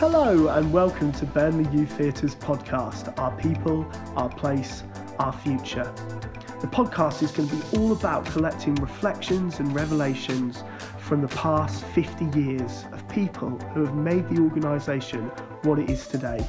Hello and welcome to Burnley Youth Theatre's podcast, Our People, Our Place, Our Future. The podcast is going to be all about collecting reflections and revelations from the past 50 years of people who have made the organisation what it is today.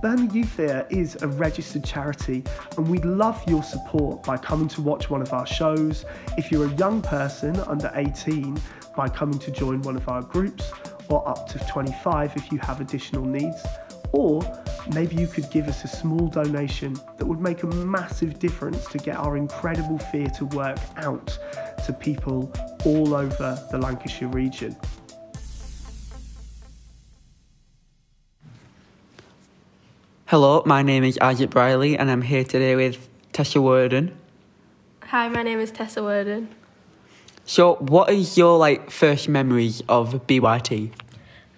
Burnley Youth Theatre is a registered charity and we'd love your support by coming to watch one of our shows. If you're a young person under 18, by coming to join one of our groups or up to 25 if you have additional needs. Or maybe you could give us a small donation that would make a massive difference to get our incredible theatre work out to people all over the Lancashire region. Hello, my name is Ajit Briley and I'm here today with Tessa Worden. Hi, my name is Tessa Worden. So, what is your like first memories of BYT?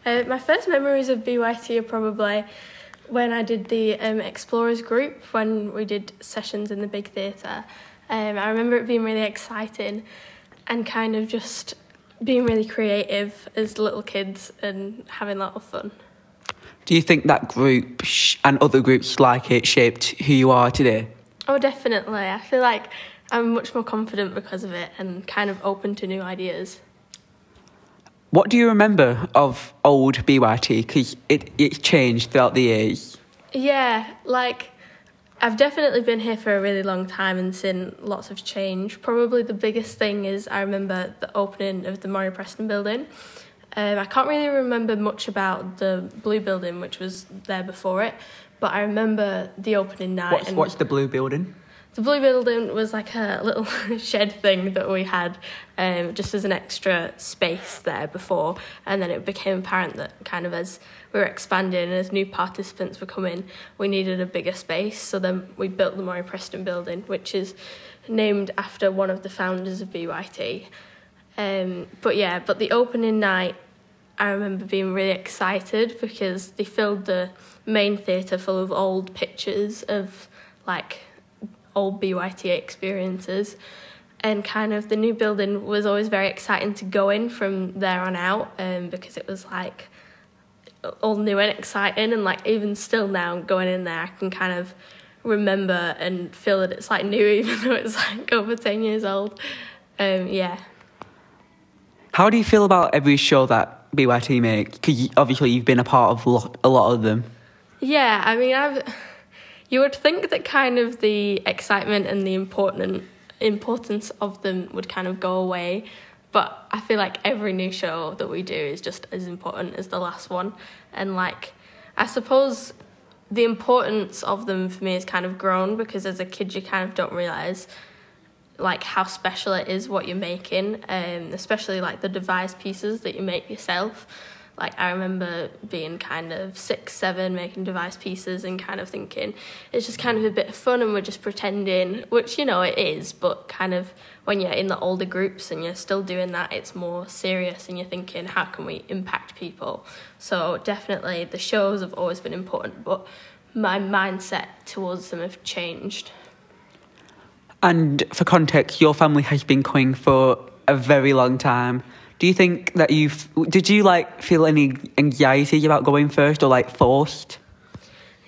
Uh, my first memories of BYT are probably when I did the um, Explorers group when we did sessions in the big theatre. Um, I remember it being really exciting and kind of just being really creative as little kids and having a lot of fun. Do you think that group sh- and other groups like it shaped who you are today? Oh, definitely. I feel like I'm much more confident because of it and kind of open to new ideas. What do you remember of old BYT? Because it, it's changed throughout the years. Yeah, like I've definitely been here for a really long time and seen lots of change. Probably the biggest thing is I remember the opening of the Murray Preston building. Um, I can't really remember much about the blue building, which was there before it, but I remember the opening night. What's, and what's the blue building? The blue building was like a little shed thing that we had um, just as an extra space there before, and then it became apparent that kind of as we were expanding and as new participants were coming, we needed a bigger space. So then we built the Murray Preston building, which is named after one of the founders of BYT. Um, but yeah, but the opening night, I remember being really excited because they filled the main theatre full of old pictures of like old BYT experiences. And kind of the new building was always very exciting to go in from there on out um, because it was like all new and exciting. And like even still now going in there, I can kind of remember and feel that it's like new even though it's like over 10 years old. Um, yeah. How do you feel about every show that BYT make? Because obviously you've been a part of a lot of them. Yeah, I mean, I've. You would think that kind of the excitement and the important importance of them would kind of go away, but I feel like every new show that we do is just as important as the last one, and like, I suppose the importance of them for me has kind of grown because as a kid you kind of don't realize like how special it is what you're making, um, especially like the devised pieces that you make yourself. Like I remember being kind of six, seven, making devised pieces and kind of thinking it's just kind of a bit of fun and we're just pretending, which you know it is, but kind of when you're in the older groups and you're still doing that, it's more serious and you're thinking how can we impact people. So definitely the shows have always been important, but my mindset towards them have changed. And for context, your family has been coming for a very long time. Do you think that you've did you like feel any anxiety about going first or like forced?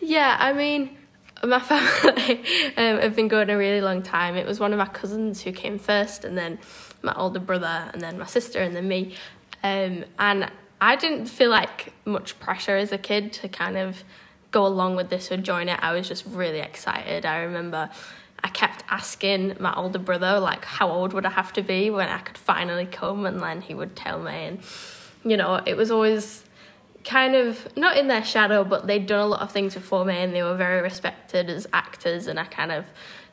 Yeah, I mean, my family um, have been going a really long time. It was one of my cousins who came first, and then my older brother, and then my sister, and then me. Um, and I didn't feel like much pressure as a kid to kind of go along with this or join it. I was just really excited. I remember I kept asking my older brother, like, how old would I have to be when I could finally come? And then he would tell me. And, you know, it was always kind of not in their shadow, but they'd done a lot of things before me and they were very respected as actors. And I kind of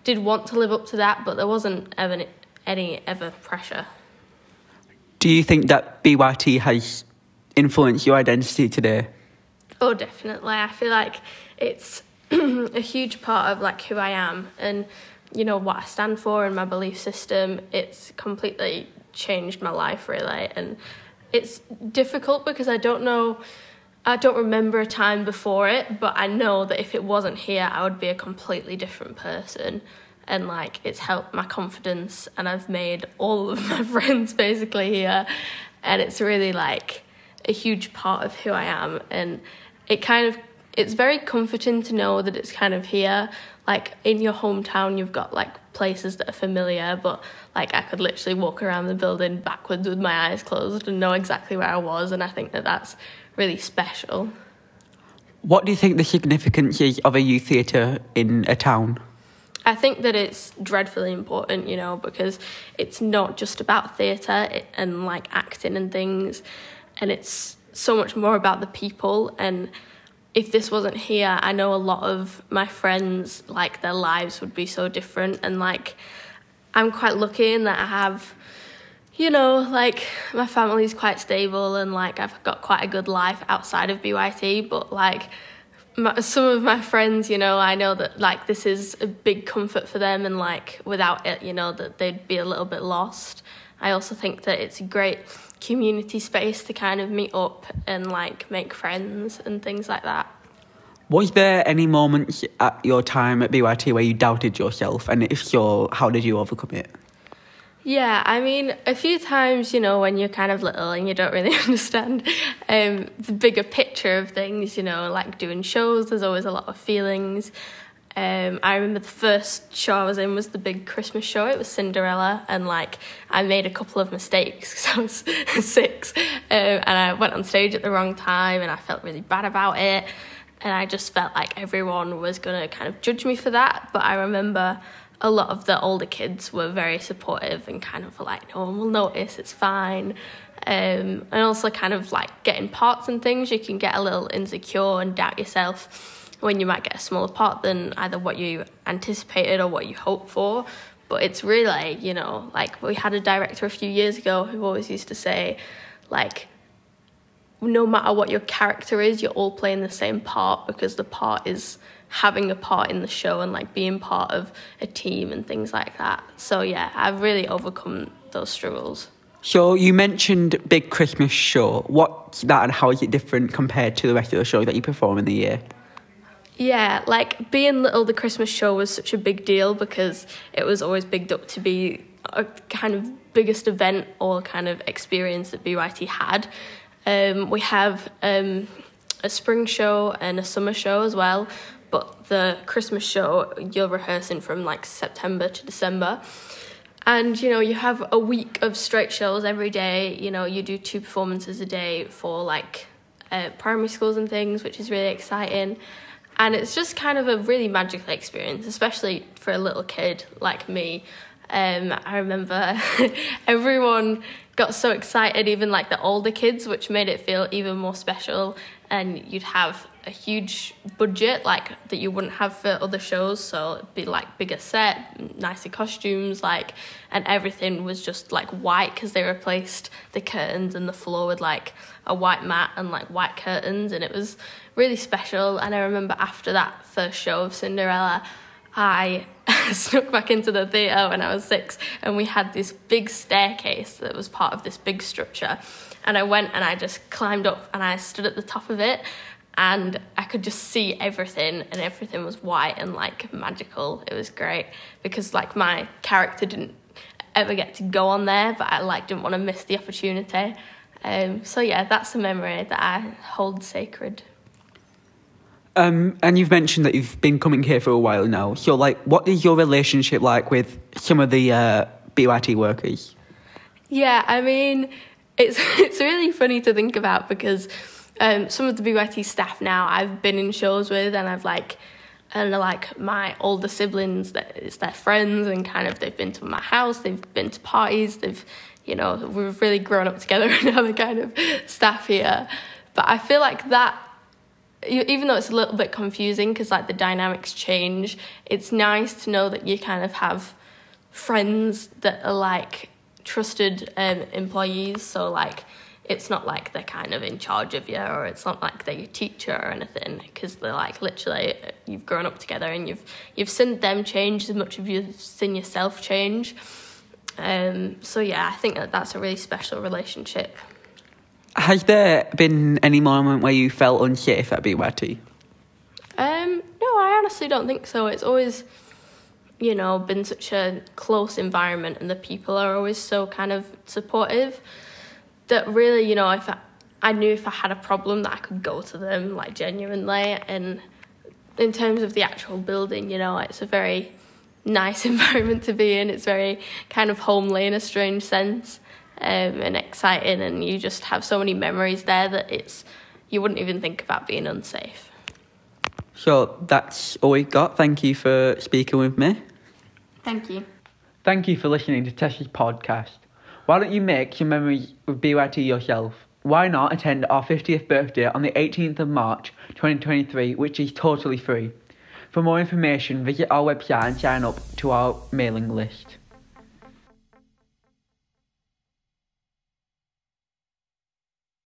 did want to live up to that, but there wasn't ever any ever pressure. Do you think that BYT has influenced your identity today? Oh, definitely. I feel like it's a huge part of like who I am and you know what I stand for and my belief system. It's completely changed my life really, and it's difficult because I don't know. I don't remember a time before it, but I know that if it wasn't here, I would be a completely different person. And like, it's helped my confidence, and I've made all of my friends basically here. And it's really like a huge part of who I am. And it kind of it's very comforting to know that it's kind of here. Like in your hometown, you've got like places that are familiar, but like I could literally walk around the building backwards with my eyes closed and know exactly where I was, and I think that that's really special. What do you think the significance is of a youth theatre in a town? I think that it's dreadfully important, you know, because it's not just about theatre and like acting and things, and it's so much more about the people. And if this wasn't here, I know a lot of my friends, like their lives would be so different. And like, I'm quite lucky in that I have, you know, like my family's quite stable and like I've got quite a good life outside of BYT, but like, my, some of my friends, you know, I know that like this is a big comfort for them, and like without it, you know, that they'd be a little bit lost. I also think that it's great community space to kind of meet up and like make friends and things like that. Was there any moments at your time at BYT where you doubted yourself, and if so, how did you overcome it? Yeah, I mean, a few times, you know, when you're kind of little and you don't really understand um, the bigger picture of things, you know, like doing shows, there's always a lot of feelings. Um, I remember the first show I was in was the big Christmas show. It was Cinderella, and like I made a couple of mistakes because I was six, um, and I went on stage at the wrong time, and I felt really bad about it, and I just felt like everyone was gonna kind of judge me for that. But I remember a lot of the older kids were very supportive and kind of like, no one will notice, it's fine. Um, and also, kind of like getting parts and things, you can get a little insecure and doubt yourself when you might get a smaller part than either what you anticipated or what you hoped for. But it's really, you know, like we had a director a few years ago who always used to say, like, no matter what your character is, you're all playing the same part because the part is having a part in the show and like being part of a team and things like that. So yeah, I've really overcome those struggles. So you mentioned Big Christmas Show. What's that and how is it different compared to the rest of the show that you perform in the year? Yeah, like being little, the Christmas show was such a big deal because it was always bigged up to be a kind of biggest event or kind of experience that BYT had. Um, we have um, a spring show and a summer show as well, but the Christmas show you're rehearsing from like September to December. And you know, you have a week of straight shows every day. You know, you do two performances a day for like uh, primary schools and things, which is really exciting. And it's just kind of a really magical experience, especially for a little kid like me. Um, I remember everyone got so excited, even like the older kids, which made it feel even more special. And you'd have a huge budget like that you wouldn't have for other shows. So it'd be like bigger set nicer costumes like and everything was just like white because they replaced the curtains and the floor with like a white mat and like white curtains. And it was really special. And i remember after that first show of cinderella i snuck back into the theatre when i was six and we had this big staircase that was part of this big structure. And i went and i just climbed up and i stood at the top of it and I could just see everything and everything was white and like magical. It was great because like my character didn't ever get to go on there, but I like didn't want to miss the opportunity. Um, so yeah, that's a memory that I hold sacred. Um, and you've mentioned that you've been coming here for a while now. So like, what is your relationship like with some of the uh, BYT workers? Yeah, I mean, it's it's really funny to think about because um, some of the BYT staff now I've been in shows with, and I've like, and like my older siblings, that it's their friends, and kind of they've been to my house, they've been to parties, they've, you know, we've really grown up together and now the kind of staff here. But I feel like that, even though it's a little bit confusing because like the dynamics change, it's nice to know that you kind of have friends that are like trusted um, employees. So like it's not like they're kind of in charge of you or it's not like they're your teacher or anything because they're like literally you've grown up together and you've you've seen them change as much as you've seen yourself change um, so yeah i think that that's a really special relationship has there been any moment where you felt unsafe at BYT? Um, no, I honestly don't think so. It's always, you know, been such a close environment, and the people are always so kind of supportive that really, you know, if I, I knew if I had a problem that I could go to them like genuinely and in terms of the actual building, you know, it's a very nice environment to be in. It's very kind of homely in a strange sense um, and exciting, and you just have so many memories there that it's you wouldn't even think about being unsafe. So that's all we got. Thank you for speaking with me. Thank you. Thank you for listening to Tessa's podcast. Why don't you make your memories with BYT yourself? Why not attend our 50th birthday on the 18th of March 2023, which is totally free? For more information, visit our website and sign up to our mailing list.